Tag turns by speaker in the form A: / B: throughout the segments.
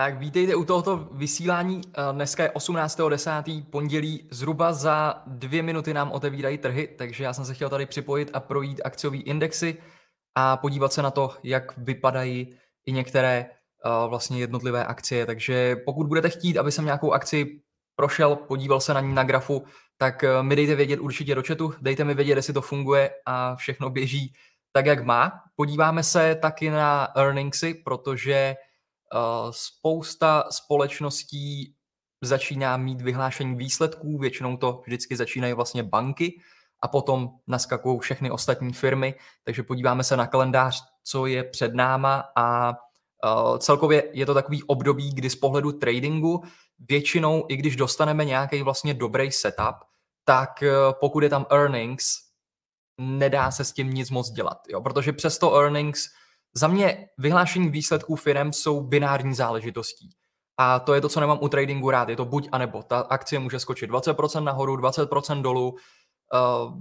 A: Tak vítejte u tohoto vysílání. Eh, dneska je 18.10. pondělí. Zhruba za dvě minuty nám otevírají trhy, takže já jsem se chtěl tady připojit a projít akciový indexy a podívat se na to, jak vypadají i některé uh, vlastně jednotlivé akcie. Takže pokud budete chtít, aby jsem nějakou akci prošel, podíval se na ní na grafu, tak uh, mi dejte vědět určitě do chatu, dejte mi vědět, jestli to funguje a všechno běží tak, jak má. Podíváme se taky na earningsy, protože Eh, spousta společností začíná mít vyhlášení výsledků, většinou to vždycky začínají vlastně banky a potom naskakují všechny ostatní firmy, takže podíváme se na kalendář, co je před náma a uh, celkově je to takový období, kdy z pohledu tradingu většinou, i když dostaneme nějaký vlastně dobrý setup, tak uh, pokud je tam earnings, nedá se s tím nic moc dělat, jo? protože přesto earnings za mě vyhlášení výsledků firm jsou binární záležitostí. A to je to, co nemám u tradingu rád. Je to buď a nebo. Ta akcie může skočit 20% nahoru, 20% dolů. Uh,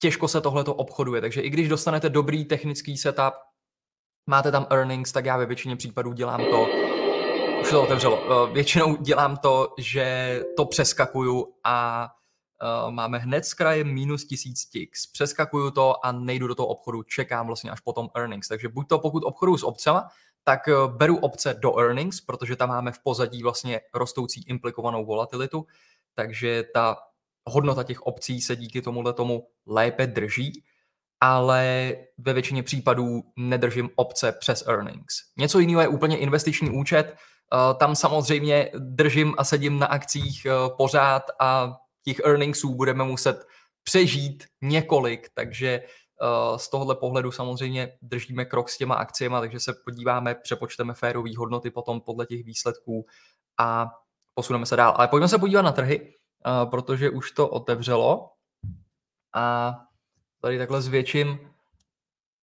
A: těžko se tohle obchoduje. Takže i když dostanete dobrý technický setup, máte tam earnings, tak já ve většině případů dělám to, už to otevřelo, uh, většinou dělám to, že to přeskakuju a máme hned z kraje minus tisíc ticks, přeskakuju to a nejdu do toho obchodu, čekám vlastně až potom earnings. Takže buď to pokud obchodu s obcema, tak uh, beru obce do earnings, protože tam máme v pozadí vlastně rostoucí implikovanou volatilitu, takže ta hodnota těch obcí se díky tomuhle tomu lépe drží, ale ve většině případů nedržím obce přes earnings. Něco jiného je úplně investiční účet, uh, tam samozřejmě držím a sedím na akcích pořád a těch earningsů budeme muset přežít několik, takže uh, z tohohle pohledu samozřejmě držíme krok s těma akciemi, takže se podíváme, přepočteme férové hodnoty potom podle těch výsledků a posuneme se dál. Ale pojďme se podívat na trhy, uh, protože už to otevřelo a tady takhle zvětším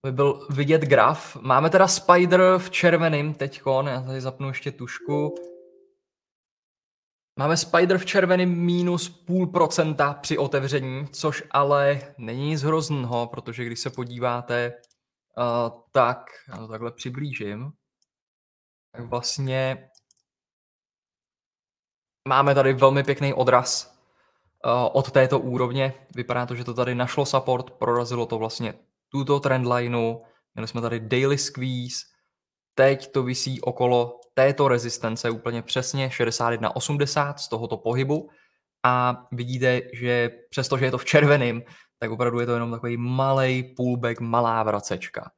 A: by byl vidět graf. Máme teda Spider v červeném teďkon, já tady zapnu ještě tušku. Máme Spider v červeném minus půl procenta při otevření, což ale není nic hrozného, protože když se podíváte, uh, tak, já to takhle přiblížím, tak vlastně máme tady velmi pěkný odraz uh, od této úrovně. Vypadá to, že to tady našlo support, prorazilo to vlastně tuto trendlineu, měli jsme tady daily squeeze, teď to visí okolo této rezistence úplně přesně 61,80 z tohoto pohybu a vidíte, že přestože je to v červeném, tak opravdu je to jenom takový malý pullback, malá vracečka.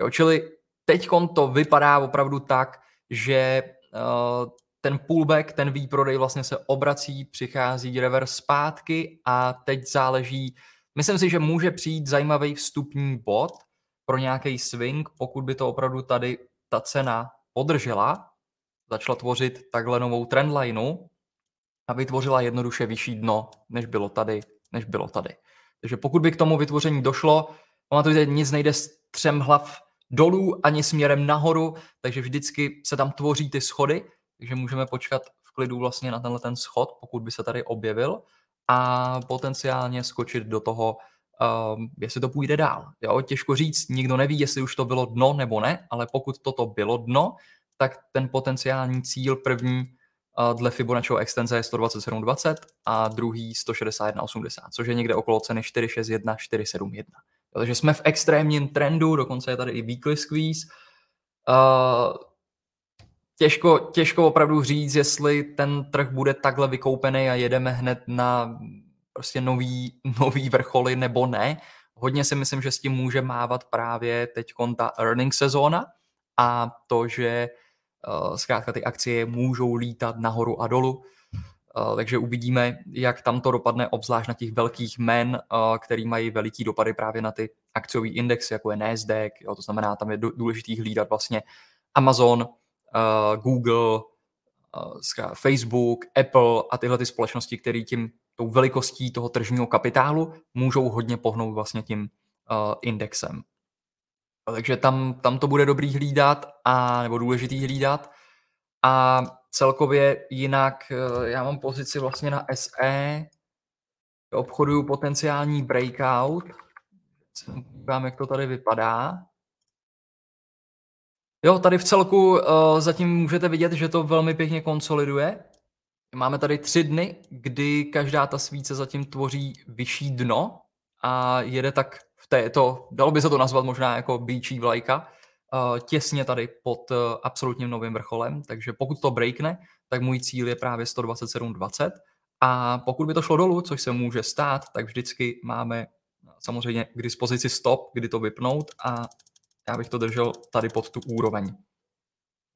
A: Jo, čili teď to vypadá opravdu tak, že uh, ten pullback, ten výprodej vlastně se obrací, přichází reverse zpátky a teď záleží, myslím si, že může přijít zajímavý vstupní bod pro nějaký swing, pokud by to opravdu tady ta cena podržela, začala tvořit takhle novou trendlineu a vytvořila jednoduše vyšší dno, než bylo tady, než bylo tady. Takže pokud by k tomu vytvoření došlo, pamatujte, nic nejde s třem hlav dolů ani směrem nahoru, takže vždycky se tam tvoří ty schody, takže můžeme počkat v klidu vlastně na tenhle ten schod, pokud by se tady objevil a potenciálně skočit do toho, um, jestli to půjde dál. Jo? Těžko říct, nikdo neví, jestli už to bylo dno nebo ne, ale pokud toto bylo dno, tak ten potenciální cíl první uh, dle Fibonacciho extenze je 127,20 a druhý 161,80, což je někde okolo ceny 461, 471. Takže jsme v extrémním trendu, dokonce je tady i weekly squeeze. Uh, těžko, těžko opravdu říct, jestli ten trh bude takhle vykoupený a jedeme hned na prostě nový, nový vrcholy nebo ne. Hodně si myslím, že s tím může mávat právě teď ta earning sezóna a to, že uh, zkrátka ty akcie můžou lítat nahoru a dolů. Uh, takže uvidíme, jak tam to dopadne, obzvlášť na těch velkých men, uh, který mají veliký dopady právě na ty akciové indexy, jako je Nasdaq, jo, to znamená, tam je důležitý hlídat vlastně Amazon, Google, Facebook, Apple a tyhle ty společnosti, které tím tou velikostí toho tržního kapitálu můžou hodně pohnout vlastně tím indexem. Takže tam, tam to bude dobrý hlídat, a, nebo důležitý hlídat. A celkově jinak eh, já mám pozici vlastně na SE, obchoduju potenciální breakout. Koukám, jak to tady vypadá. Jo, tady v celku uh, zatím můžete vidět, že to velmi pěkně konsoliduje. Máme tady tři dny, kdy každá ta svíce zatím tvoří vyšší dno a jede tak této, dalo by se to nazvat možná jako bíčí vlajka, uh, těsně tady pod uh, absolutním novým vrcholem, takže pokud to breakne, tak můj cíl je právě 127,20 a pokud by to šlo dolů, což se může stát, tak vždycky máme samozřejmě k dispozici stop, kdy to vypnout a já bych to držel tady pod tu úroveň.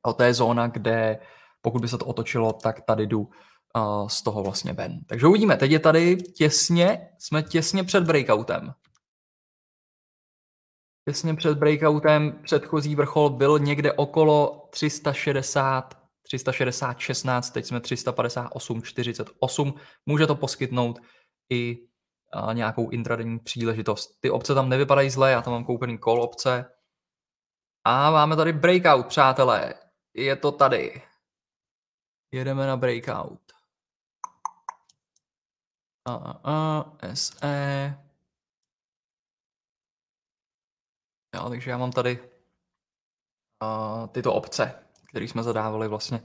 A: A to je zóna, kde pokud by se to otočilo, tak tady jdu z toho vlastně ven. Takže uvidíme, teď je tady těsně, jsme těsně před breakoutem. Těsně před breakoutem předchozí vrchol byl někde okolo 360, 360, 16, teď jsme 358, 48. Může to poskytnout i nějakou intradenní příležitost. Ty obce tam nevypadají zle, já tam mám koupený kol obce, a máme tady breakout, přátelé. Je to tady. Jedeme na breakout. A, a, SE. Jo, takže já mám tady a, tyto obce, které jsme zadávali vlastně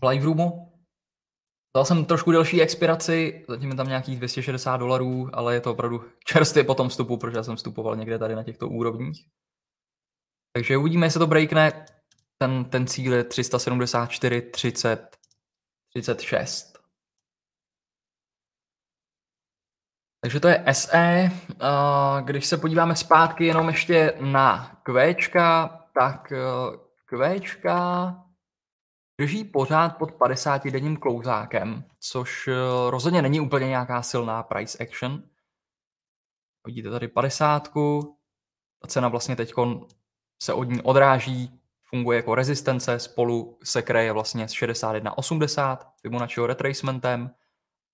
A: v live roomu. Dal jsem trošku delší expiraci, zatím je tam nějakých 260 dolarů, ale je to opravdu čerstvě po tom vstupu, protože já jsem vstupoval někde tady na těchto úrovních. Takže uvidíme, jestli to breakne. Ten, ten cíl je 374, 30, 36. Takže to je SE. Když se podíváme zpátky jenom ještě na Qčka, tak e, Qčka drží pořád pod 50 denním klouzákem, což e, rozhodně není úplně nějaká silná price action. Vidíte tady 50. Ta cena vlastně teď se od ní odráží, funguje jako rezistence, spolu se kreje vlastně s 61.80 Fibonacciho retracementem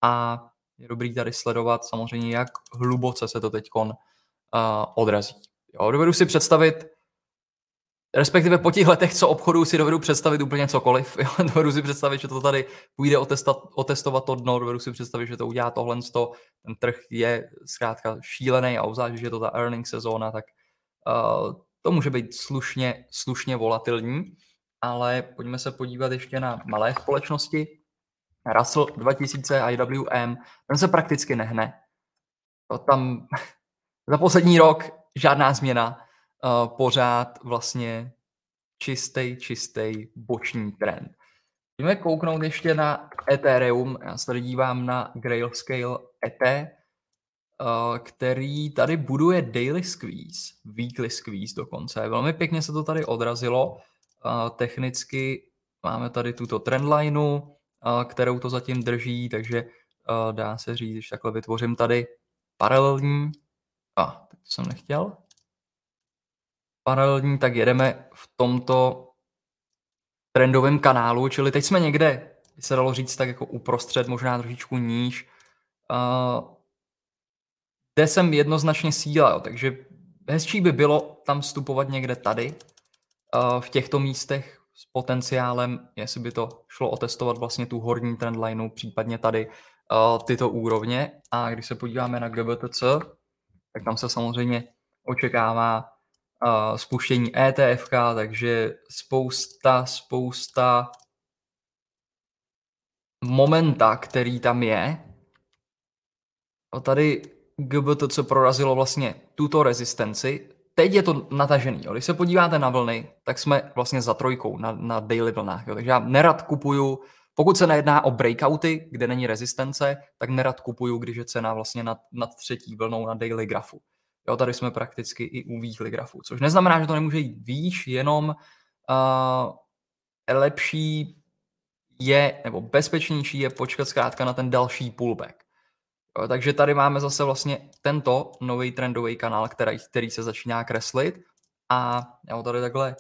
A: a je dobrý tady sledovat samozřejmě, jak hluboce se to teď uh, odrazí. Jo, dovedu si představit, respektive po těch letech, co obchodu si dovedu představit úplně cokoliv. Jo, dovedu si představit, že to tady půjde otestat, otestovat to dno, dovedu si představit, že to udělá tohle. Ten trh je zkrátka šílený a obzvlášť, že je to ta earning sezóna, tak uh, to může být slušně, slušně volatilní, ale pojďme se podívat ještě na malé společnosti. Russell 2000 IWM, ten se prakticky nehne. To tam za poslední rok žádná změna, uh, pořád vlastně čistý, čistý boční trend. Pojďme kouknout ještě na Ethereum. Já se tady dívám na Grayscale ET, Eh, který tady buduje daily squeeze, weekly squeeze dokonce. Velmi pěkně se to tady odrazilo. Eh, technicky máme tady tuto trendlineu, kterou to zatím drží, takže dá se říct, že takhle vytvořím tady paralelní, a teď jsem nechtěl, paralelní, tak jedeme v tomto trendovém kanálu, čili teď jsme někde, by se dalo říct tak jako uprostřed, možná trošičku níž, jde sem jednoznačně síla, jo, takže hezčí by bylo tam vstupovat někde tady, v těchto místech s potenciálem, jestli by to šlo otestovat vlastně tu horní trendlineu, případně tady uh, tyto úrovně. A když se podíváme na GBTC, tak tam se samozřejmě očekává uh, spuštění ETF, takže spousta, spousta momenta, který tam je. A tady GBT, co prorazilo vlastně tuto rezistenci, teď je to natažený. Jo. Když se podíváte na vlny, tak jsme vlastně za trojkou na, na daily vlnách. Jo. Takže já nerad kupuju, pokud se nejedná o breakouty, kde není rezistence, tak nerad kupuju, když je cena vlastně nad, nad třetí vlnou na daily grafu. Jo, tady jsme prakticky i u weekly grafu, což neznamená, že to nemůže jít výš, jenom uh, lepší je, nebo bezpečnější je počkat zkrátka na ten další pullback. Takže tady máme zase vlastně tento nový trendový kanál, který, který se začíná kreslit a já ho tady takhle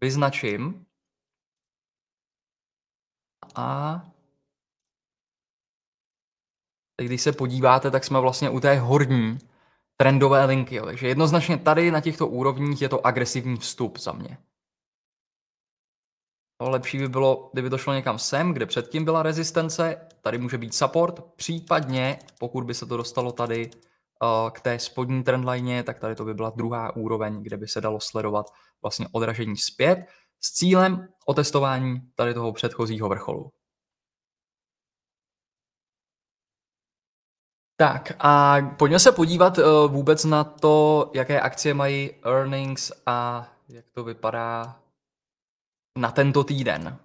A: vyznačím a teď když se podíváte, tak jsme vlastně u té horní trendové linky. Takže jednoznačně tady na těchto úrovních je to agresivní vstup za mě. Lepší by bylo, kdyby to šlo někam sem, kde předtím byla rezistence, tady může být support, případně pokud by se to dostalo tady k té spodní trendline, tak tady to by byla druhá úroveň, kde by se dalo sledovat vlastně odražení zpět s cílem otestování tady toho předchozího vrcholu. Tak a pojďme se podívat uh, vůbec na to, jaké akcie mají earnings a jak to vypadá na tento týden.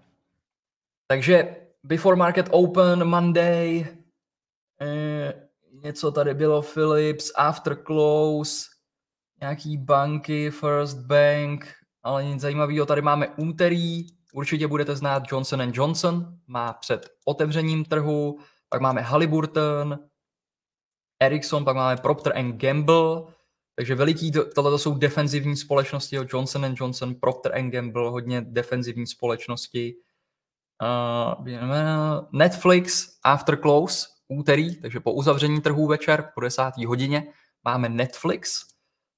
A: Takže before market open Monday, eh, něco tady bylo Philips, after close, nějaký banky, First Bank, ale nic zajímavého. Tady máme úterý, určitě budete znát Johnson Johnson, má před otevřením trhu, pak máme Halliburton, Ericsson, pak máme Procter Gamble, takže veliký, tohle jsou defenzivní společnosti, Johnson Johnson, Procter Gamble, hodně defenzivní společnosti. Uh, Netflix after close, úterý, takže po uzavření trhu večer, po desáté hodině, máme Netflix.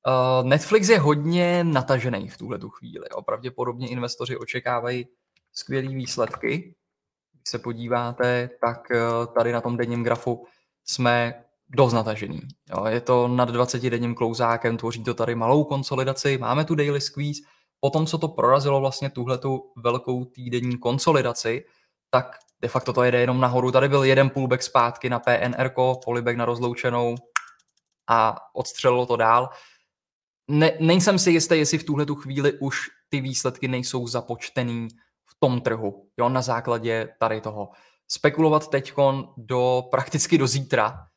A: Uh, Netflix je hodně natažený v tuhle tu chvíli. Pravděpodobně investoři očekávají skvělé výsledky. Když se podíváte, tak uh, tady na tom denním grafu jsme dost natažený. Jo, je to nad 20 denním klouzákem, tvoří to tady malou konsolidaci, máme tu daily squeeze, potom, co to prorazilo vlastně tuhletu velkou týdenní konsolidaci, tak de facto to jede jenom nahoru. Tady byl jeden pullback zpátky na PNR, polibek na rozloučenou a odstřelilo to dál. Ne, nejsem si jistý, jestli v tuhle tu chvíli už ty výsledky nejsou započtený v tom trhu, jo, na základě tady toho. Spekulovat teď do prakticky do zítra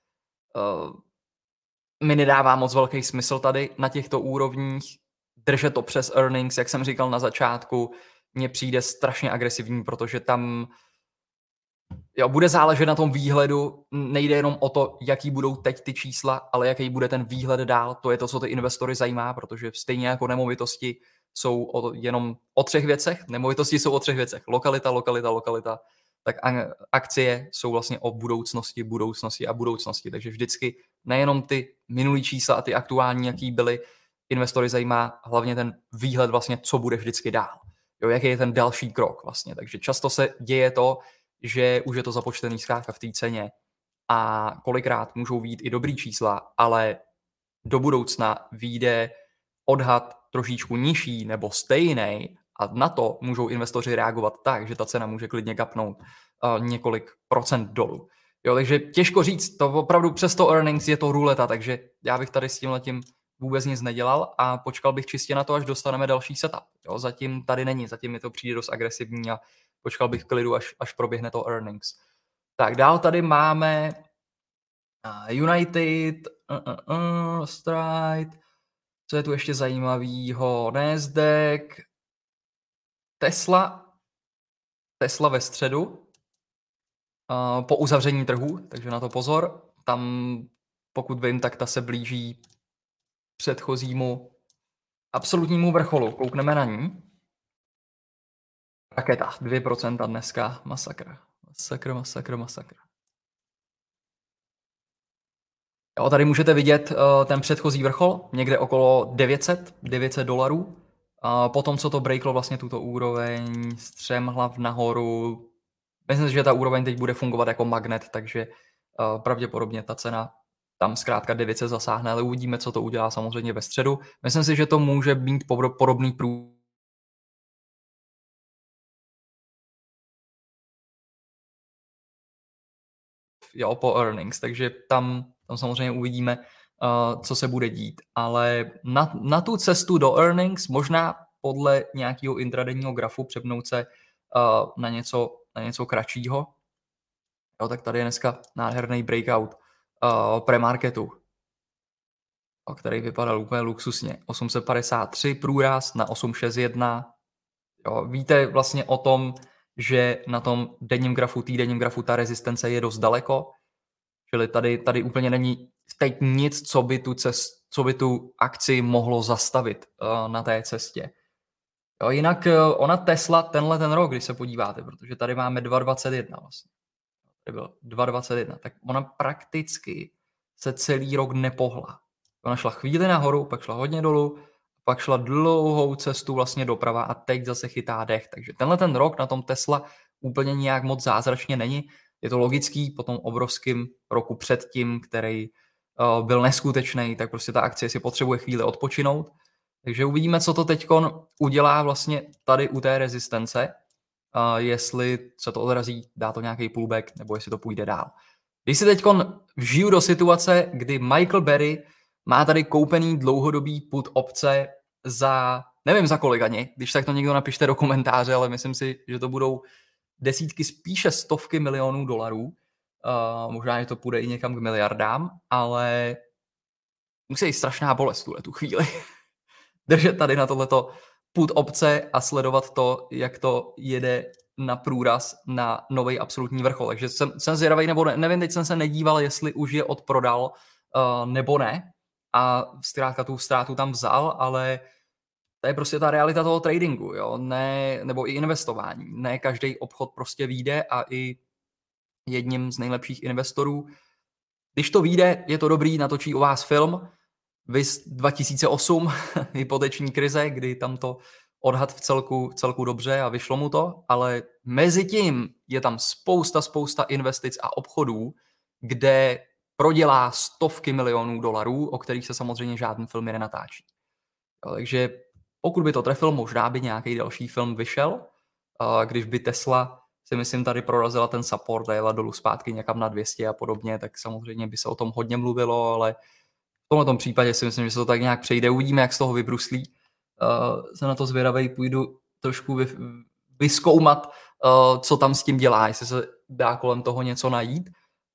A: mi nedává moc velký smysl tady na těchto úrovních. Držet to přes earnings, jak jsem říkal na začátku, mně přijde strašně agresivní, protože tam jo, bude záležet na tom výhledu. Nejde jenom o to, jaký budou teď ty čísla, ale jaký bude ten výhled dál. To je to, co ty investory zajímá, protože stejně jako nemovitosti jsou o, jenom o třech věcech. Nemovitosti jsou o třech věcech. Lokalita, lokalita, lokalita tak akcie jsou vlastně o budoucnosti, budoucnosti a budoucnosti. Takže vždycky nejenom ty minulý čísla a ty aktuální, jaký byly, investory zajímá hlavně ten výhled vlastně, co bude vždycky dál. Jo, jaký je ten další krok vlastně. Takže často se děje to, že už je to započtený zkrátka v té ceně a kolikrát můžou být i dobrý čísla, ale do budoucna vyjde odhad trošičku nižší nebo stejný a na to můžou investoři reagovat tak, že ta cena může klidně kapnout uh, několik procent dolů. Jo, takže těžko říct, to opravdu přes to earnings je to ruleta, takže já bych tady s tím letím vůbec nic nedělal a počkal bych čistě na to, až dostaneme další setup. Jo, zatím tady není, zatím mi to přijde dost agresivní a počkal bych klidu, až, až proběhne to earnings. Tak dál tady máme United, uh, uh, uh, Stride, co je tu ještě zajímavého, Nasdaq, Tesla, Tesla ve středu uh, po uzavření trhu, takže na to pozor. Tam, pokud vím, tak ta se blíží předchozímu absolutnímu vrcholu. Koukneme na ní. Raketa, 2% dneska, masakr. Masakr, masakr, masakr. Jo, tady můžete vidět uh, ten předchozí vrchol, někde okolo 900, 900 dolarů. A potom, co to breaklo vlastně tuto úroveň, hlav nahoru, myslím si, že ta úroveň teď bude fungovat jako magnet, takže uh, pravděpodobně ta cena tam zkrátka 900 zasáhne, ale uvidíme, co to udělá samozřejmě ve středu. Myslím si, že to může být podobný prů jo, po earnings, takže tam, tam samozřejmě uvidíme, uh, co se bude dít. Ale na, na tu cestu do earnings možná podle nějakého intradenního grafu přepnout se uh, na, něco, na něco kratšího. Jo, tak tady je dneska nádherný breakout uh, premarketu, který vypadal úplně luxusně. 853 průraz na 861. Jo, víte vlastně o tom, že na tom denním grafu, týdenním grafu ta rezistence je dost daleko, čili tady, tady úplně není teď nic, co by tu, cest, co by tu akci mohlo zastavit uh, na té cestě. Jo, jinak uh, ona Tesla tenhle ten rok, když se podíváte, protože tady máme 2,21 vlastně. Tady byl 2,21, tak ona prakticky se celý rok nepohla. Ona šla chvíli nahoru, pak šla hodně dolů, pak šla dlouhou cestu vlastně doprava a teď zase chytá dech. Takže tenhle ten rok na tom Tesla úplně nějak moc zázračně není. Je to logický po tom obrovském roku předtím, který uh, byl neskutečný, tak prostě ta akcie si potřebuje chvíli odpočinout. Takže uvidíme, co to teď udělá vlastně tady u té rezistence, uh, jestli se to odrazí, dá to nějaký pullback, nebo jestli to půjde dál. Když si teď vžiju do situace, kdy Michael Berry má tady koupený dlouhodobý put opce za, nevím za kolik ani, když tak to někdo napište do komentáře, ale myslím si, že to budou desítky, spíše stovky milionů dolarů. Uh, možná, že to půjde i někam k miliardám, ale musí jít strašná bolest tuhle tu chvíli. Držet tady na tohleto put obce a sledovat to, jak to jede na průraz na nový absolutní vrchol. Takže jsem, jsem zvědavý, nebo ne, nevím, teď jsem se nedíval, jestli už je odprodal uh, nebo ne a zkrátka tu ztrátu tam vzal, ale to je prostě ta realita toho tradingu, jo? Ne, nebo i investování. Ne každý obchod prostě vyjde a i jedním z nejlepších investorů. Když to vyjde, je to dobrý, natočí o vás film. Vys 2008, hypoteční krize, kdy tam to odhad v celku, v celku dobře a vyšlo mu to, ale mezi tím je tam spousta, spousta investic a obchodů, kde prodělá stovky milionů dolarů, o kterých se samozřejmě žádný film nenatáčí. Takže pokud by to trefil, možná by nějaký další film vyšel, když by Tesla si myslím tady prorazila ten support a jela dolů zpátky někam na 200 a podobně, tak samozřejmě by se o tom hodně mluvilo, ale v tomto případě si myslím, že se to tak nějak přejde. Uvidíme, jak z toho vybruslí. Uh, jsem na to zvědavý, půjdu trošku vy, vyskoumat, uh, co tam s tím dělá, jestli se dá kolem toho něco najít,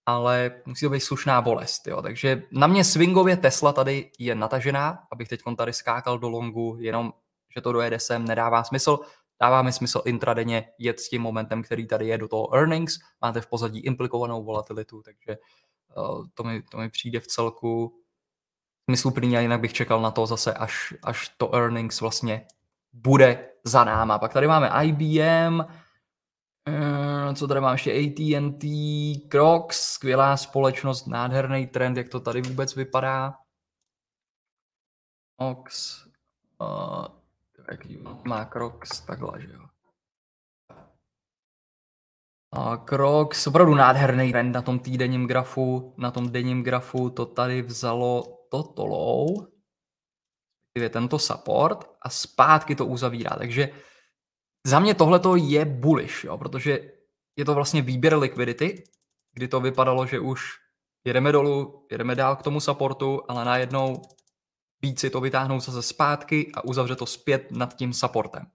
A: ale musí to být slušná bolest. Jo. Takže na mě swingově Tesla tady je natažená, abych teď tady skákal do longu, jenom že to dojede sem, nedává smysl. Dává mi smysl intradenně jet s tím momentem, který tady je do toho earnings. Máte v pozadí implikovanou volatilitu, takže uh, to, mi, to mi přijde v celku smysluplný a jinak bych čekal na to zase, až, až to earnings vlastně bude za náma. Pak tady máme IBM, uh, co tady mám ještě AT&T, Crocs, skvělá společnost, nádherný trend, jak to tady vůbec vypadá. Uh, jaký má Crocs, takhle, že jo. A Crocs, opravdu nádherný trend na tom týdenním grafu, na tom denním grafu to tady vzalo toto low, tento support a zpátky to uzavírá. Takže za mě tohle je bullish, jo, protože je to vlastně výběr likvidity, kdy to vypadalo, že už jedeme dolů, jedeme dál k tomu supportu, ale najednou víc si to vytáhnou zase zpátky a uzavře to zpět nad tím supportem.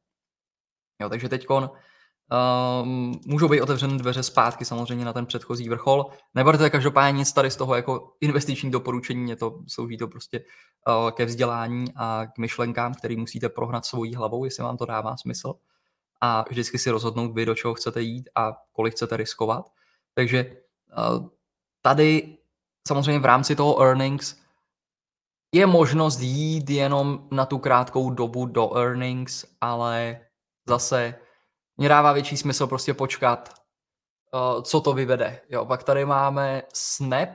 A: Jo, takže teď um, můžou být otevřené dveře zpátky samozřejmě na ten předchozí vrchol. Neberte každopádně nic tady z toho jako investiční doporučení, mě to slouží to prostě uh, ke vzdělání a k myšlenkám, které musíte prohnat svojí hlavou, jestli vám to dává smysl. A vždycky si rozhodnout vy, do čeho chcete jít a kolik chcete riskovat. Takže uh, tady samozřejmě v rámci toho earnings je možnost jít jenom na tu krátkou dobu do earnings, ale zase mě dává větší smysl prostě počkat, uh, co to vyvede. Jo, pak tady máme Snap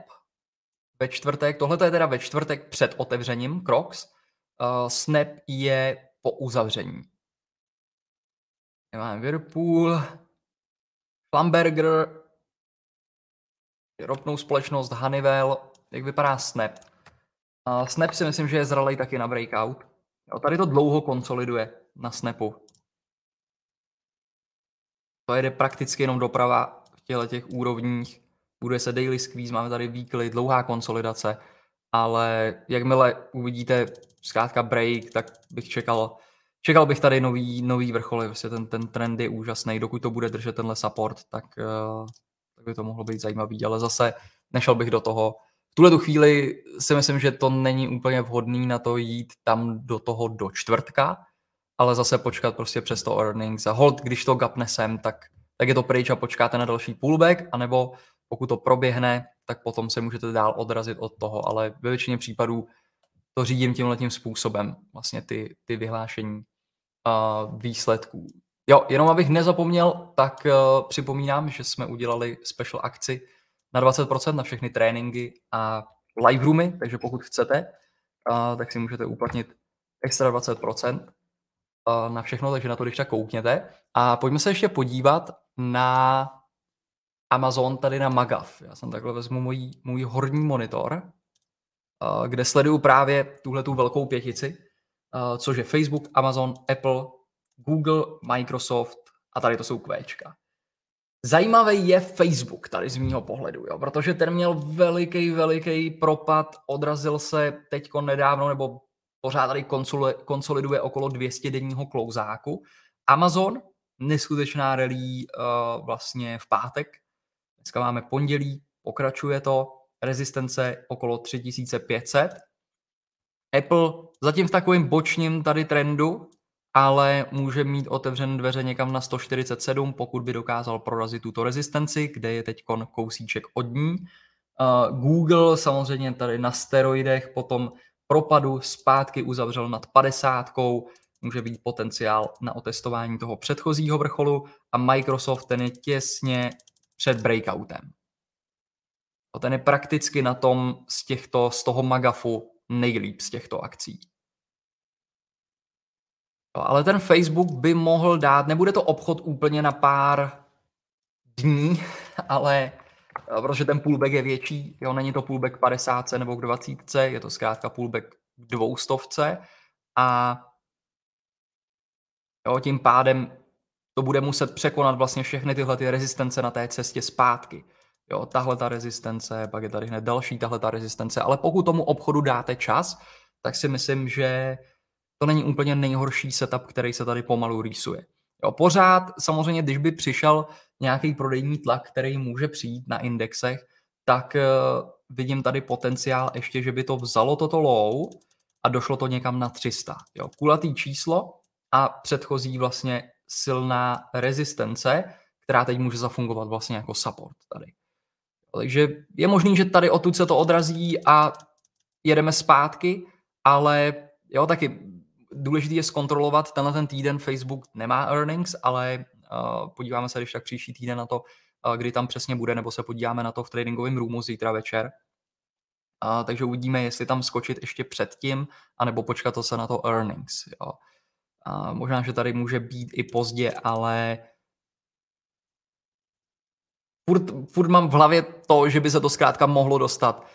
A: ve čtvrtek, tohle je teda ve čtvrtek před otevřením Crocs. Uh, Snap je po uzavření. Máme Whirlpool, Flamberger, ropnou společnost Honeywell, jak vypadá Snap. Uh, Snap si myslím, že je zralej taky na breakout. Jo, tady to dlouho konsoliduje na Snapu. To jede prakticky jenom doprava v těchto těch úrovních. Bude se daily squeeze, máme tady weekly, dlouhá konsolidace, ale jakmile uvidíte zkrátka break, tak bych čekal, čekal bych tady nový, nový vrcholy, vlastně ten, ten trend je úžasný, dokud to bude držet tenhle support, tak, uh, tak by to mohlo být zajímavý, ale zase nešel bych do toho. Tuhle tu chvíli si myslím, že to není úplně vhodný na to jít tam do toho do čtvrtka, ale zase počkat prostě přes to earnings a hold, když to gapne sem, tak, tak je to pryč a počkáte na další pullback, anebo pokud to proběhne, tak potom se můžete dál odrazit od toho, ale ve většině případů to řídím tímhle způsobem, vlastně ty, ty vyhlášení uh, výsledků. Jo, jenom abych nezapomněl, tak uh, připomínám, že jsme udělali special akci na 20% na všechny tréninky a live roomy, takže pokud chcete, uh, tak si můžete uplatnit extra 20% na všechno, takže na to když tak koukněte. A pojďme se ještě podívat na Amazon, tady na Magav. Já jsem takhle vezmu můj, můj horní monitor. kde sleduju právě tuhle tu velkou pětici, což je Facebook, Amazon, Apple, Google, Microsoft a tady to jsou Qčka. Zajímavý je Facebook tady z mýho pohledu, jo, protože ten měl veliký, veliký propad, odrazil se teďko nedávno, nebo pořád tady konsoliduje okolo 200 denního klouzáku. Amazon, neskutečná rally uh, vlastně v pátek, dneska máme pondělí, pokračuje to, rezistence okolo 3500. Apple zatím v takovém bočním tady trendu, ale může mít otevřen dveře někam na 147, pokud by dokázal prorazit tuto rezistenci, kde je teď kousíček od ní. Uh, Google samozřejmě tady na steroidech, potom propadu zpátky uzavřel nad 50, může být potenciál na otestování toho předchozího vrcholu a Microsoft ten je těsně před breakoutem. Ten je prakticky na tom z, těchto, z toho magafu nejlíp z těchto akcí. Ale ten Facebook by mohl dát, nebude to obchod úplně na pár dní, ale protože ten pullback je větší, jo, není to pullback 50 nebo k 20, je to zkrátka pullback k 200 a jo, tím pádem to bude muset překonat vlastně všechny tyhle ty rezistence na té cestě zpátky. Jo, tahle ta rezistence, pak je tady hned další tahle ta rezistence, ale pokud tomu obchodu dáte čas, tak si myslím, že to není úplně nejhorší setup, který se tady pomalu rýsuje. Jo, pořád samozřejmě, když by přišel nějaký prodejní tlak, který může přijít na indexech, tak uh, vidím tady potenciál ještě, že by to vzalo toto low a došlo to někam na 300. Jo, kulatý číslo a předchozí vlastně silná rezistence, která teď může zafungovat vlastně jako support tady. Takže je možný, že tady odtud se to odrazí a jedeme zpátky, ale jo, taky důležité je zkontrolovat, tenhle ten týden Facebook nemá earnings, ale uh, podíváme se když tak příští týden na to, uh, kdy tam přesně bude, nebo se podíváme na to v tradingovém roomu zítra večer. Uh, takže uvidíme, jestli tam skočit ještě předtím, anebo počkat to se na to earnings. Jo. Možná, že tady může být i pozdě, ale furt, furt mám v hlavě to, že by se to zkrátka mohlo dostat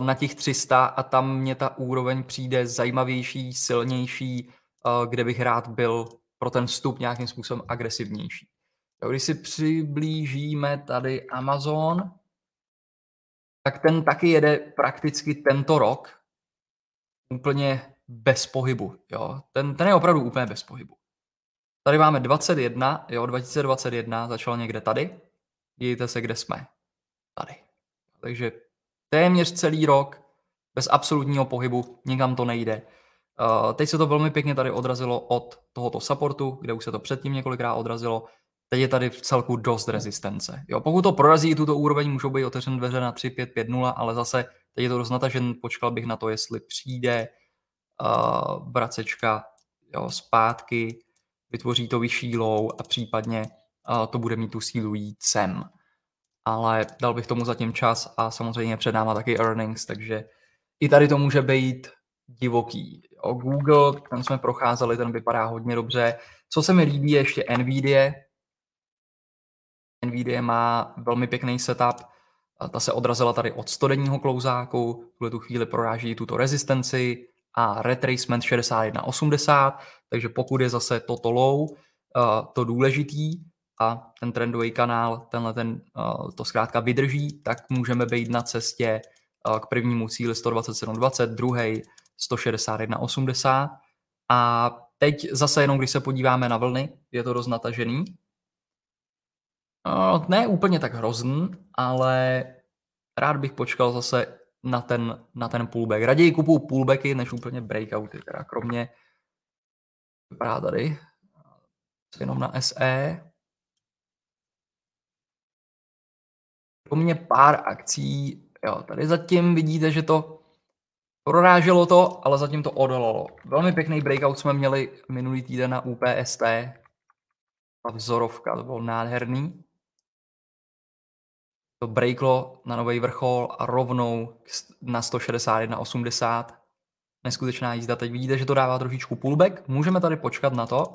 A: na těch 300 a tam mě ta úroveň přijde zajímavější, silnější, uh, kde bych rád byl pro ten vstup nějakým způsobem agresivnější. Když si přiblížíme tady Amazon, tak ten taky jede prakticky tento rok úplně bez pohybu. Jo? Ten, ten je opravdu úplně bez pohybu. Tady máme 21, jo, 2021 začal někde tady, Dívejte se, kde jsme. Tady. Takže téměř celý rok bez absolutního pohybu, nikam to nejde. Uh, teď se to velmi pěkně tady odrazilo od tohoto supportu, kde už se to předtím několikrát odrazilo. Teď je tady v celku dost rezistence. Jo, pokud to prorazí tuto úroveň, můžou být otevřené dveře na 3, 5, 5, 0, ale zase teď je to dost natažen, počkal bych na to, jestli přijde uh, bracečka jo, zpátky, vytvoří to vyšší low a případně to bude mít tu sílu jít sem. Ale dal bych tomu zatím čas a samozřejmě před náma taky earnings, takže i tady to může být divoký. O Google, ten jsme procházeli, ten vypadá hodně dobře. Co se mi líbí je ještě NVIDIA. NVIDIA má velmi pěkný setup, ta se odrazila tady od 100 denního klouzáku, tuhle tu chvíli proráží tuto rezistenci a retracement 61.80, takže pokud je zase toto low, to důležitý, a ten trendový kanál, tenhle ten, to zkrátka vydrží, tak můžeme být na cestě k prvnímu cíli 127,20, druhý 161,80 a teď zase jenom, když se podíváme na vlny, je to dost natažený. Ne úplně tak hrozný, ale rád bych počkal zase na ten, na ten pullback. Raději kupuju pullbacky, než úplně breakouty, teda kromě vypadá tady jenom na SE, mě pár akcí, jo, tady zatím vidíte, že to proráželo to, ale zatím to odolalo. Velmi pěkný breakout jsme měli minulý týden na UPST. Ta vzorovka, to bylo nádherný. To breaklo na nový vrchol a rovnou na 161,80. Neskutečná jízda. Teď vidíte, že to dává trošičku pullback. Můžeme tady počkat na to,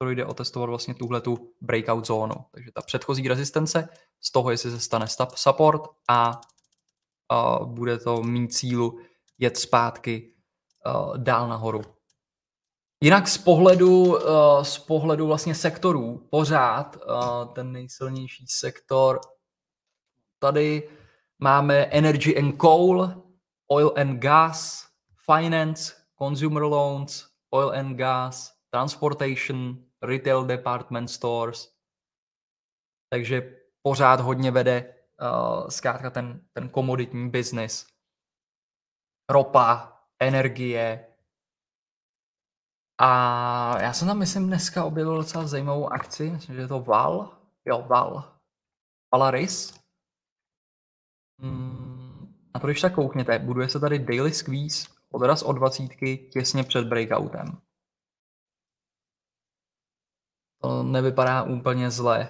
A: to jde otestovat vlastně tuhle tu breakout zónu. Takže ta předchozí rezistence, z toho, jestli se stane support a, a bude to mít cílu jet zpátky uh, dál nahoru. Jinak z pohledu, z pohledu vlastně sektorů pořád ten nejsilnější sektor tady máme energy and coal, oil and gas, finance, consumer loans, oil and gas, transportation, retail department stores. Takže pořád hodně vede uh, zkrátka ten, ten komoditní business. Ropa, energie. A já jsem tam, myslím, dneska objevil docela zajímavou akci. Myslím, že je to Val. Jo, Val. Valaris. Hmm, a když tak koukněte, buduje se tady Daily Squeeze, odraz od 20 těsně před breakoutem. To nevypadá úplně zle.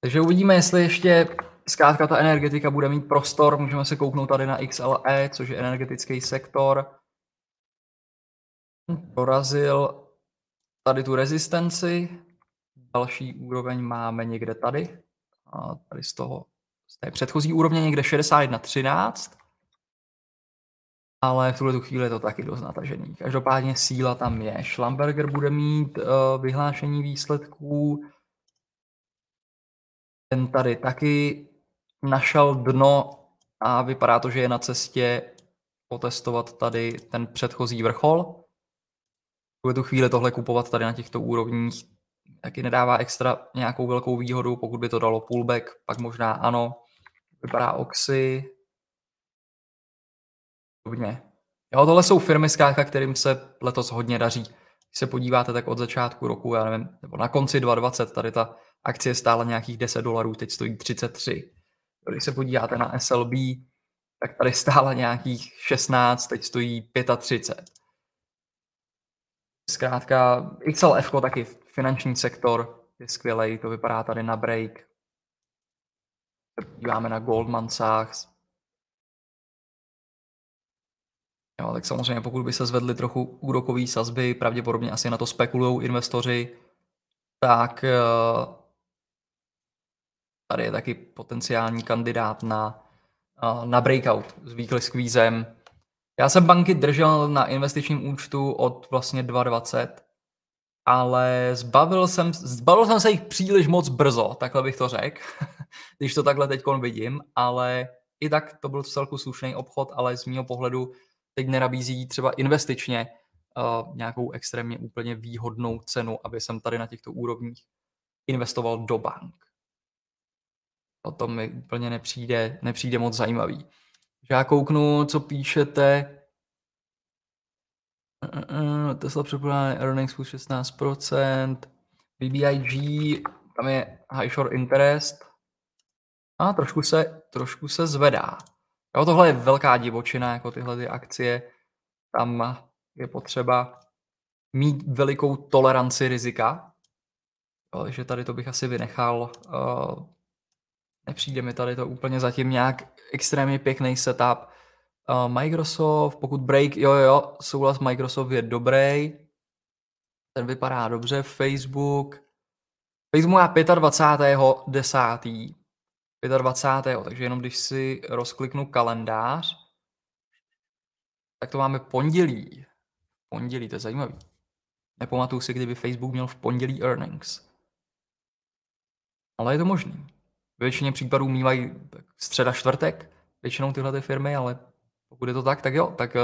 A: Takže uvidíme, jestli ještě zkrátka ta energetika bude mít prostor. Můžeme se kouknout tady na XLE, což je energetický sektor. Porazil tady tu rezistenci. Další úroveň máme někde tady. A tady z toho z té předchozí úrovně někde 61.13. Ale v tuhle tu chvíli je to taky dost natažený. Každopádně síla tam je. Schlamberger bude mít uh, vyhlášení výsledků. Ten tady taky našel dno a vypadá to, že je na cestě potestovat tady ten předchozí vrchol. V tu chvíli tohle kupovat tady na těchto úrovních taky nedává extra nějakou velkou výhodu, pokud by to dalo pullback, pak možná ano. Vypadá Oxy. Podobně. Jo, tohle jsou firmy zkrátka, kterým se letos hodně daří. Když se podíváte, tak od začátku roku, já nevím, nebo na konci 2020, tady ta akcie stála nějakých 10 dolarů, teď stojí 33. Když se podíváte na SLB, tak tady stála nějakých 16, teď stojí 35. Zkrátka, XLF taky finanční sektor je skvělý, to vypadá tady na break. Díváme na Goldman Sachs. Jo, tak samozřejmě pokud by se zvedly trochu úrokové sazby, pravděpodobně asi na to spekulují investoři, tak eh, tady je taky potenciální kandidát na, eh, na breakout s weekly. Já jsem banky držel na investičním účtu od vlastně 2,20, ale zbavil jsem, zbavil jsem se jich příliš moc brzo, takhle bych to řekl, když to takhle teď vidím, ale i tak to byl celku slušný obchod, ale z mého pohledu teď nenabízí třeba investičně uh, nějakou extrémně úplně výhodnou cenu, aby jsem tady na těchto úrovních investoval do bank. To mi úplně nepřijde, nepřijde moc zajímavý. Že já kouknu, co píšete. Tesla předpokládá earnings plus 16%. BBIG, tam je high short interest. A trošku se, trošku se zvedá. Jo, tohle je velká divočina, jako tyhle ty akcie. Tam je potřeba mít velikou toleranci rizika. Jo, takže tady to bych asi vynechal. Uh, nepřijde mi tady to úplně zatím nějak extrémně pěkný setup. Uh, Microsoft, pokud break, jo, jo, souhlas Microsoft je dobrý. Ten vypadá dobře. Facebook. Facebook má 25. 10. 25. Takže jenom když si rozkliknu kalendář, tak to máme pondělí. Pondělí, to je zajímavý. Nepamatuju si, kdyby Facebook měl v pondělí earnings. Ale je to možný. Většině případů mývají středa čtvrtek, většinou tyhle ty firmy, ale pokud je to tak, tak jo, tak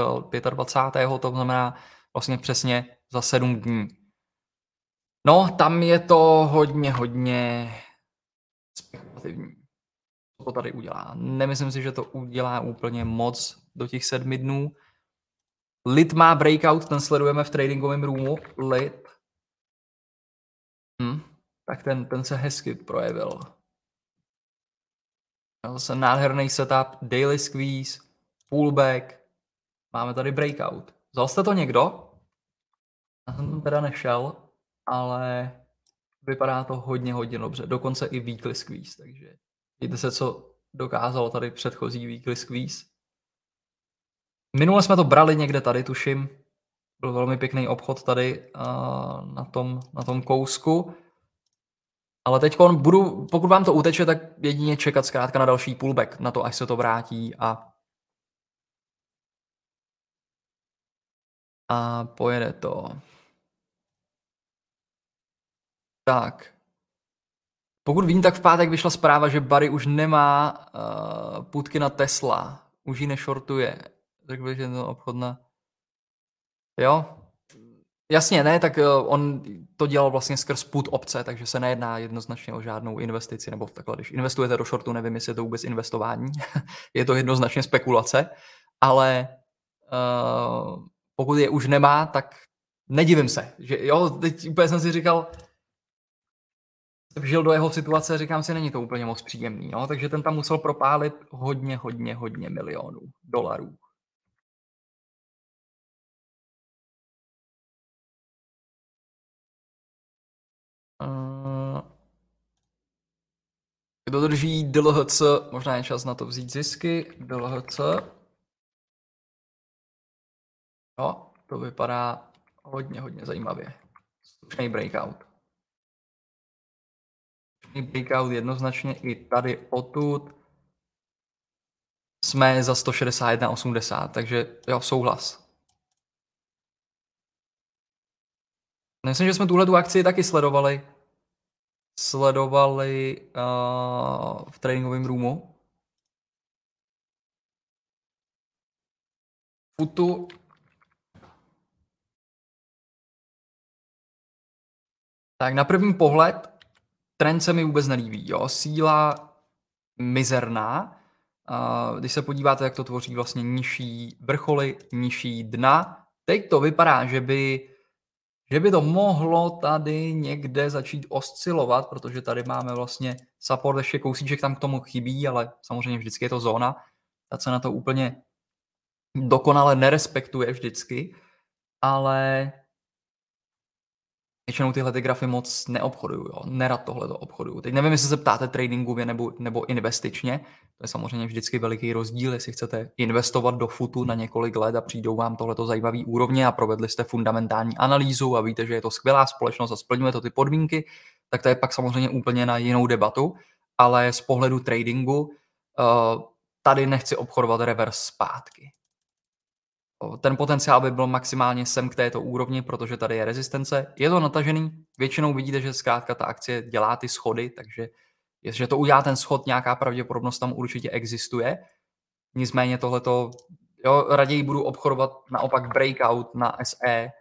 A: 25. Eh, to znamená vlastně přesně za sedm dní. No, tam je to hodně, hodně spekulativní to tady udělá. Nemyslím si, že to udělá úplně moc do těch sedmi dnů. Lid má breakout, ten sledujeme v tradingovém roomu. Lid. Hm, tak ten, ten se hezky projevil. Zase nádherný setup, daily squeeze, pullback. Máme tady breakout. Vzal jste to někdo? Já jsem teda nešel, ale vypadá to hodně, hodně dobře. Dokonce i weekly squeeze, takže Vidíte se, co dokázalo tady předchozí weekly squeeze. Minule jsme to brali někde tady, tuším. Byl velmi pěkný obchod tady uh, na, tom, na tom kousku. Ale teď budu, pokud vám to uteče, tak jedině čekat zkrátka na další pullback, na to, až se to vrátí a A pojede to. Tak. Pokud vím, tak v pátek vyšla zpráva, že Barry už nemá uh, půdky na Tesla. Už ji nešortuje. Řekl bych, že to obchodna. Jo? Jasně, ne, tak uh, on to dělal vlastně skrz půd obce, takže se nejedná jednoznačně o žádnou investici, nebo takhle, když investujete do shortu, nevím, jestli je to vůbec investování, je to jednoznačně spekulace, ale uh, pokud je už nemá, tak nedivím se, že jo, teď úplně jsem si říkal, vžil do jeho situace, říkám si, není to úplně moc příjemný, no, takže ten tam musel propálit hodně, hodně, hodně milionů dolarů. Kdo drží DLHC, možná je čas na to vzít zisky, DLHC. Jo, to vypadá hodně, hodně zajímavě. Slušný breakout breakout jednoznačně i tady odtud jsme za 161,80, takže jo, souhlas. Myslím, že jsme tuhle tu akci taky sledovali. Sledovali uh, v tradingovém roomu. Futu. Tak na první pohled trend se mi vůbec nelíbí. Jo? Síla mizerná. Když se podíváte, jak to tvoří vlastně nižší vrcholy, nižší dna, teď to vypadá, že by, že by to mohlo tady někde začít oscilovat, protože tady máme vlastně support, ještě kousíček tam k tomu chybí, ale samozřejmě vždycky je to zóna. Ta cena to úplně dokonale nerespektuje vždycky, ale většinou tyhle ty grafy moc neobchoduju, jo. nerad tohle to obchoduju. Teď nevím, jestli se ptáte tradingově nebo, nebo investičně, to je samozřejmě vždycky veliký rozdíl, jestli chcete investovat do futu na několik let a přijdou vám tohleto zajímavý úrovně a provedli jste fundamentální analýzu a víte, že je to skvělá společnost a splňuje to ty podmínky, tak to je pak samozřejmě úplně na jinou debatu, ale z pohledu tradingu uh, tady nechci obchodovat reverse zpátky ten potenciál by byl maximálně sem k této úrovni, protože tady je rezistence. Je to natažený, většinou vidíte, že zkrátka ta akcie dělá ty schody, takže jestliže to udělá ten schod, nějaká pravděpodobnost tam určitě existuje. Nicméně tohleto, jo, raději budu obchodovat naopak breakout na SE, eh,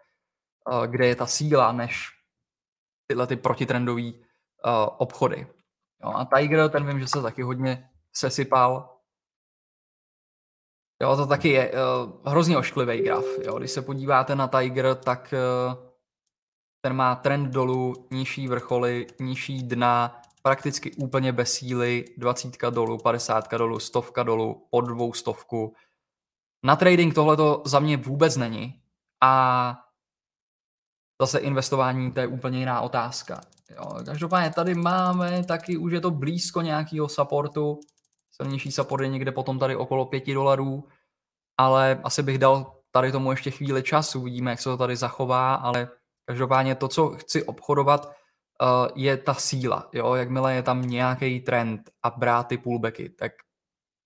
A: kde je ta síla, než tyhle ty protitrendové uh, obchody. Jo, a Tiger, ten vím, že se taky hodně sesypal, Jo, to taky je uh, hrozně ošklivý graf. Jo. Když se podíváte na Tiger, tak uh, ten má trend dolů, nižší vrcholy, nižší dna, prakticky úplně bez síly, 20 dolů, 50 dolů, stovka dolů, pod dvou stovku. Na trading tohle to za mě vůbec není a zase investování to je úplně jiná otázka. Jo. Každopádně tady máme taky, už je to blízko nějakého supportu, silnější support je někde potom tady okolo 5 dolarů, ale asi bych dal tady tomu ještě chvíli času, uvidíme, jak se to tady zachová, ale každopádně to, co chci obchodovat, uh, je ta síla. Jo? Jakmile je tam nějaký trend a brát ty pullbacky, tak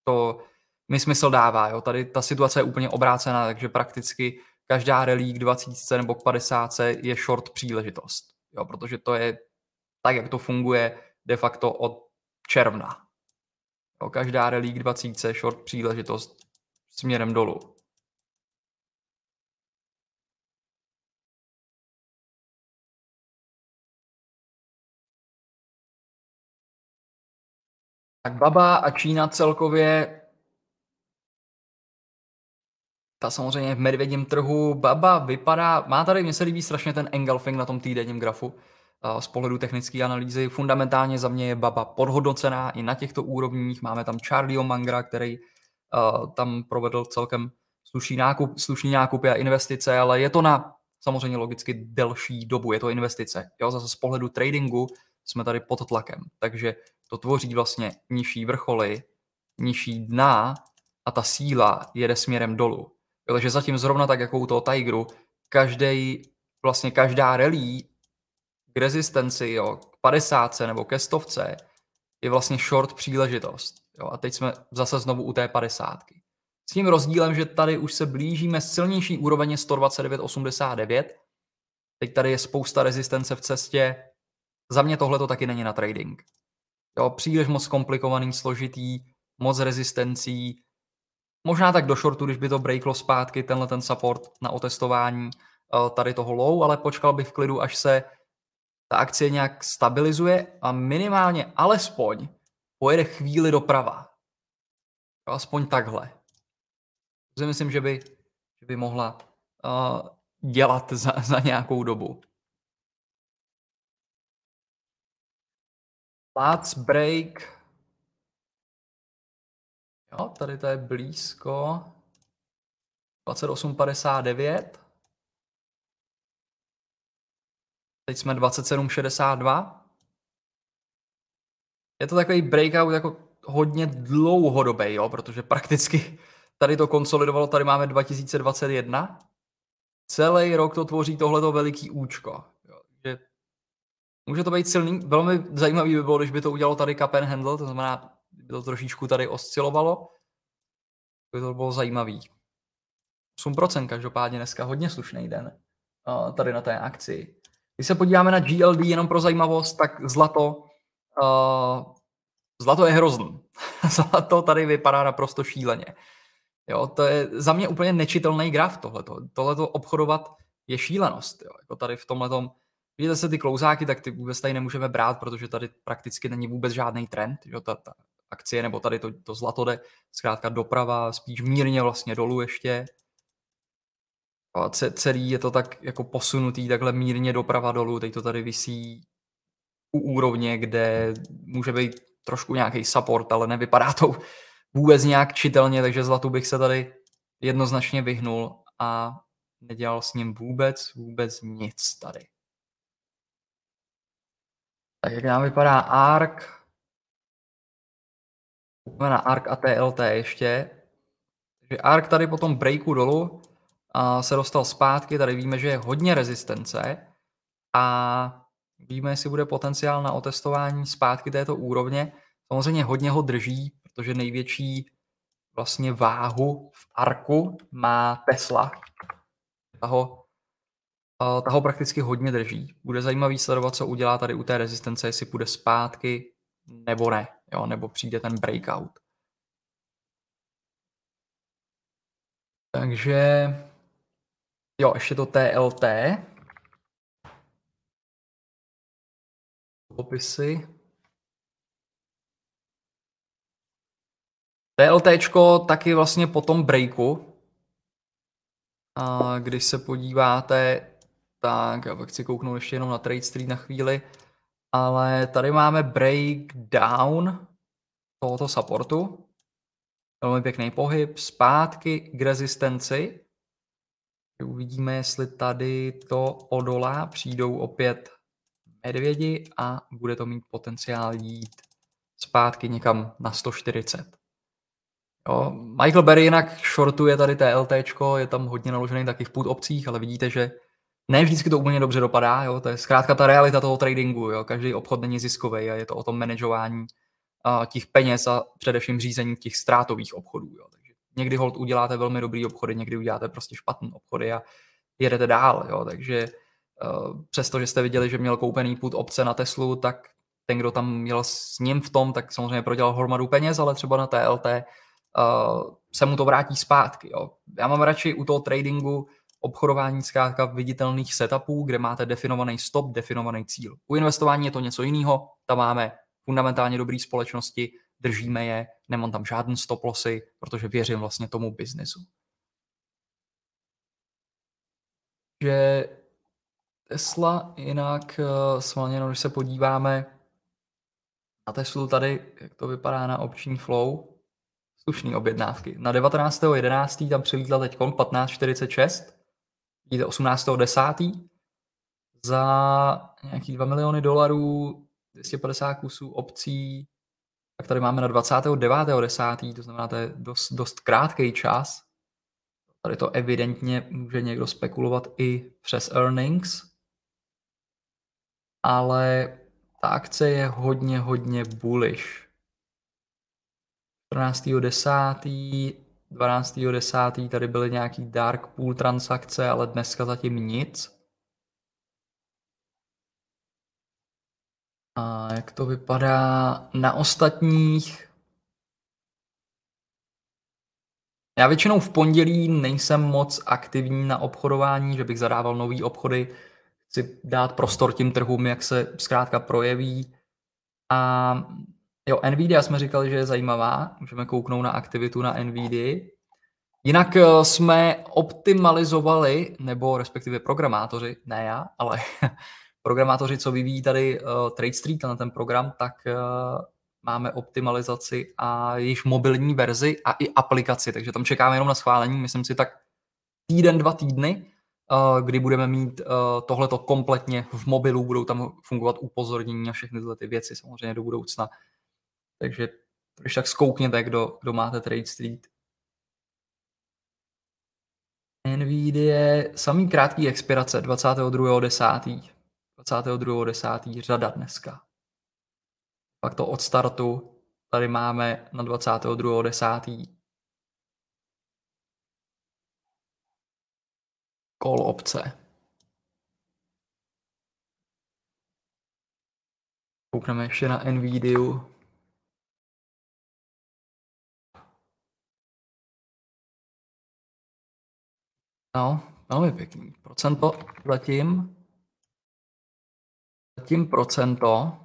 A: to mi smysl dává. Jo? Tady ta situace je úplně obrácená, takže prakticky každá relík 20 nebo k 50 je short příležitost. Jo? Protože to je tak, jak to funguje de facto od června. Jo, každá relík 20 short příležitost směrem dolů. Tak Baba a Čína celkově ta samozřejmě v medvědím trhu. Baba vypadá, má tady, mně se líbí strašně ten engulfing na tom týdenním grafu z pohledu technické analýzy. Fundamentálně za mě je Baba podhodnocená i na těchto úrovních. Máme tam Charlie Mangra, který tam provedl celkem slušný nákup, slušný nákup a investice, ale je to na samozřejmě logicky delší dobu, je to investice. Jo, zase z pohledu tradingu jsme tady pod tlakem, takže to tvoří vlastně nižší vrcholy, nižší dna a ta síla jede směrem dolů. Jo, takže zatím zrovna tak jako u toho Tigeru, každý, vlastně každá rally k rezistenci, jo, k 50 nebo ke stovce je vlastně short příležitost. Jo, a teď jsme zase znovu u té padesátky. S tím rozdílem, že tady už se blížíme silnější úroveň 129,89. Teď tady je spousta rezistence v cestě. Za mě tohle to taky není na trading. Jo, příliš moc komplikovaný, složitý, moc rezistencí. Možná tak do shortu, když by to breaklo zpátky, tenhle ten support na otestování eh, tady toho low, ale počkal bych v klidu, až se ta akcie nějak stabilizuje a minimálně alespoň pojede chvíli doprava. Aspoň takhle. To si myslím, že by, že by mohla uh, dělat za, za nějakou dobu. Let's break. Jo, tady to je blízko. 28,59. Teď jsme 27,62. Je to takový breakout jako hodně dlouhodobý, jo, protože prakticky tady to konsolidovalo, tady máme 2021. Celý rok to tvoří tohleto veliký účko. Jo, že může to být silný, velmi zajímavý by bylo, když by to udělalo tady and handle, to znamená, by to trošičku tady oscilovalo, by to bylo zajímavý. 8% každopádně dneska hodně slušný den uh, tady na té akci. Když se podíváme na GLD jenom pro zajímavost, tak zlato, uh, zlato je hrozný. zlato tady vypadá naprosto šíleně. Jo, to je za mě úplně nečitelný graf tohleto. Tohleto obchodovat je šílenost. Jo. Jako tady v tomhletom, vidíte se ty klouzáky, tak ty vůbec tady nemůžeme brát, protože tady prakticky není vůbec žádný trend. Jo. Ta, ta akcie nebo tady to, to zlato jde zkrátka doprava, spíš mírně vlastně dolů ještě. A celý je to tak jako posunutý takhle mírně doprava dolů, teď to tady visí u úrovně, kde může být trošku nějaký support, ale nevypadá to vůbec nějak čitelně, takže zlatu bych se tady jednoznačně vyhnul a nedělal s ním vůbec, vůbec nic tady. Tak jak nám vypadá ARK, na ARK a TLT ještě. Takže ARK tady po tom breaku dolů a se dostal zpátky, tady víme, že je hodně rezistence a víme, jestli bude potenciál na otestování zpátky této úrovně. Samozřejmě hodně ho drží, protože největší vlastně váhu v arku má Tesla. Ta ho, ta ho prakticky hodně drží. Bude zajímavý sledovat, co udělá tady u té rezistence, jestli půjde zpátky nebo ne, jo, nebo přijde ten breakout. Takže jo, ještě to TLT. Popisy. TLT taky vlastně po tom breaku, a když se podíváte, tak já bych si kouknout ještě jenom na Trade Street na chvíli, ale tady máme breakdown tohoto supportu. Velmi pěkný pohyb, zpátky k rezistenci. Uvidíme, jestli tady to odolá, přijdou opět medvědi a bude to mít potenciál jít zpátky někam na 140. Jo, Michael Berry jinak shortuje tady TLT, je tam hodně naložený taky v put opcích, ale vidíte, že ne vždycky to úplně dobře dopadá, jo? to je zkrátka ta realita toho tradingu, jo? každý obchod není ziskový a je to o tom manažování a, těch peněz a především řízení těch ztrátových obchodů. Jo? Někdy hold uděláte velmi dobrý obchody, někdy uděláte prostě špatný obchody a jedete dál. Jo? Takže uh, přesto, že jste viděli, že měl koupený put opce na Teslu, tak ten, kdo tam měl s ním v tom, tak samozřejmě prodělal hromadu peněz, ale třeba na TLT uh, se mu to vrátí zpátky. Jo. Já mám radši u toho tradingu obchodování zkrátka viditelných setupů, kde máte definovaný stop, definovaný cíl. U investování je to něco jiného, tam máme fundamentálně dobré společnosti, držíme je, nemám tam žádný stop lossy, protože věřím vlastně tomu biznesu. Že Tesla jinak uh, svalně, když se podíváme na Teslu tady, jak to vypadá na opční flow, slušný objednávky. Na 19.11. tam přilítla teď 15.46, vidíte 18.10. za nějaký 2 miliony dolarů, 250 kusů obcí, tak tady máme na 29.10., to znamená, to je dost, dost krátký čas. Tady to evidentně může někdo spekulovat i přes earnings, ale ta akce je hodně, hodně bullish. 14.10. 12.10. tady byly nějaký dark pool transakce, ale dneska zatím nic. A jak to vypadá na ostatních? Já většinou v pondělí nejsem moc aktivní na obchodování, že bych zadával nový obchody. Chci dát prostor tím trhům, jak se zkrátka projeví. A jo, Nvidia jsme říkali, že je zajímavá. Můžeme kouknout na aktivitu na Nvidia. Jinak eh, jsme optimalizovali, nebo respektive programátoři, ne já, ale programátoři, co vyvíjí tady uh, Trade Street na ten program, tak uh, máme optimalizaci a již mobilní verzi a i aplikaci, takže tam čekáme jenom na schválení, myslím si tak týden, dva týdny, uh, kdy budeme mít uh, tohleto kompletně v mobilu, budou tam fungovat upozornění a všechny tyhle ty věci samozřejmě do budoucna. Takže když tak zkoukněte, kdo, kdo máte Trade Street. NVIDIA, samý krátký expirace 22.10. 22.10. řada dneska. Pak to od startu tady máme na 22.10. Call opce. Koukneme ještě na NVIDIA. No, velmi pěkný. Procento zatím Zatím procento.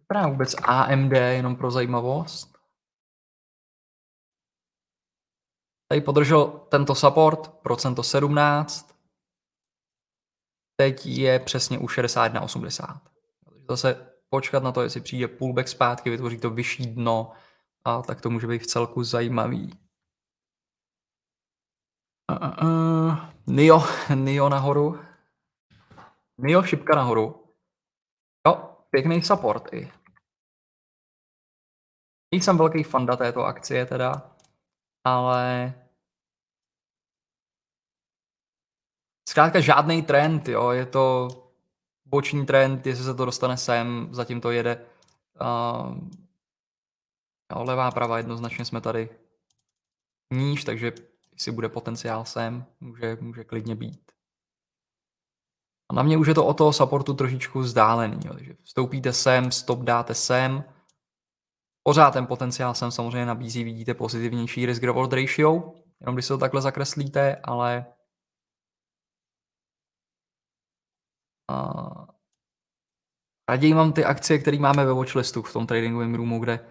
A: Vypadá vůbec AMD, jenom pro zajímavost. Tady podržel tento support, procento 17. Teď je přesně u 61,80. Zase počkat na to, jestli přijde pullback zpátky, vytvoří to vyšší dno, a tak to může být v celku zajímavý. Uh, uh. Nio, Nio nahoru. Nio šipka nahoru. Pěkný support i. Nejsem velký fanda této akcie teda, ale zkrátka žádný trend, jo, je to boční trend, jestli se to dostane sem, zatím to jede. Uh, jo, levá, prava, jednoznačně jsme tady níž, takže jestli bude potenciál sem, může, může klidně být. A na mě už je to o toho supportu trošičku vzdálený. Jo. Takže vstoupíte sem, stop dáte sem. Pořád ten potenciál sem samozřejmě nabízí, vidíte pozitivnější risk reward ratio, jenom když se to takhle zakreslíte, ale a... raději mám ty akcie, které máme ve watchlistu v tom tradingovém roomu, kde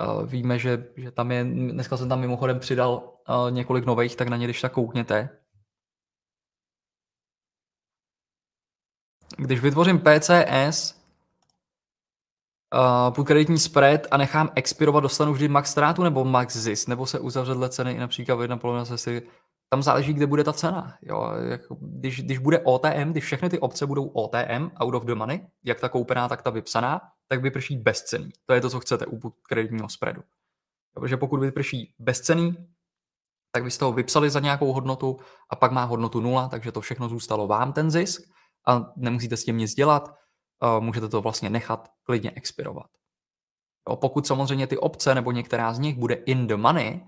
A: uh, víme, že, že tam je, dneska jsem tam mimochodem přidal uh, několik nových, tak na ně když tak koukněte. Když vytvořím PCS, uh, půl kreditní spread a nechám expirovat, dostanu vždy max ztrátu nebo max zisk, nebo se uzavře dle ceny i například jedna polovina sesy. Tam záleží, kde bude ta cena. Jo, jako, když, když bude OTM, když všechny ty opce budou OTM, out of the money, jak ta koupená, tak ta vypsaná, tak vyprší bezcený. To je to, co chcete u kreditního spreadu. Protože pokud vyprší bezcený, tak vy jste ho vypsali za nějakou hodnotu a pak má hodnotu nula, takže to všechno zůstalo vám ten zisk a nemusíte s tím nic dělat, můžete to vlastně nechat klidně expirovat. Pokud samozřejmě ty obce nebo některá z nich bude in the money,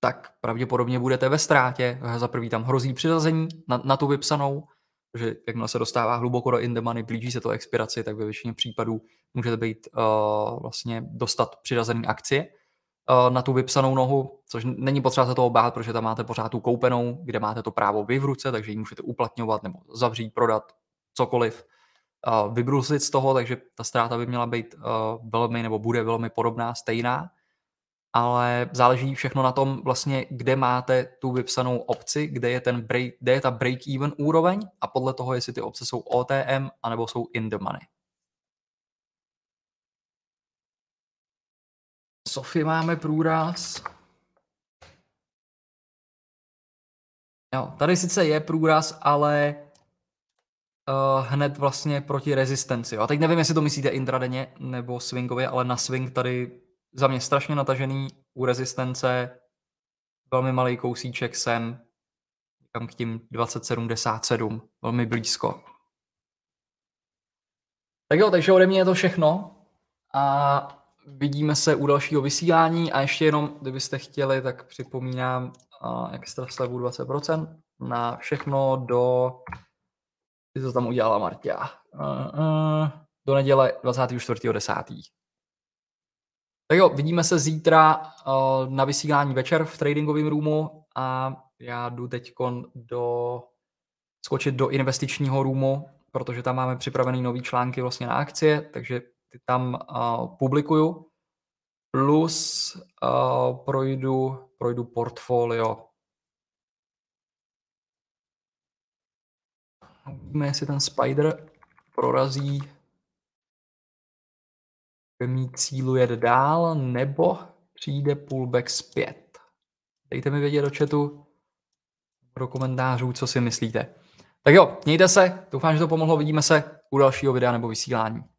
A: tak pravděpodobně budete ve ztrátě. Za prvý tam hrozí přiřazení na, na tu vypsanou, že jakmile se dostává hluboko do in the money, blíží se to expiraci, tak ve většině případů můžete být uh, vlastně dostat přiřazený akcie na tu vypsanou nohu, což není potřeba se toho bát, protože tam máte pořád tu koupenou, kde máte to právo vy v ruce, takže ji můžete uplatňovat nebo zavřít, prodat, cokoliv, uh, vybrusit z toho, takže ta ztráta by měla být uh, velmi nebo bude velmi podobná, stejná, ale záleží všechno na tom vlastně, kde máte tu vypsanou opci, kde je, ten break, kde je ta break-even úroveň a podle toho, jestli ty opce jsou OTM anebo jsou in the money. Sofie máme průraz. Jo, tady sice je průraz, ale uh, hned vlastně proti rezistenci. A teď nevím, jestli to myslíte intradenně nebo swingově, ale na swing tady za mě strašně natažený u rezistence, velmi malý kousíček sem, kam k tím 2077, velmi blízko. Tak jo, takže ode mě je to všechno. A vidíme se u dalšího vysílání a ještě jenom, kdybyste chtěli, tak připomínám uh, extra slevu 20% na všechno do... Ty to tam udělala Martia. Uh, uh, do neděle 24.10. Tak jo, vidíme se zítra uh, na vysílání večer v tradingovém roomu a já jdu teď do skočit do investičního roomu, protože tam máme připravený nový články vlastně na akcie, takže ty tam uh, publikuju. Plus uh, projdu, projdu portfolio. Uvidíme, jestli ten Spider prorazí mít cílu jet dál, nebo přijde pullback zpět. Dejte mi vědět do chatu, do komentářů, co si myslíte. Tak jo, mějte se, doufám, že to pomohlo, vidíme se u dalšího videa nebo vysílání.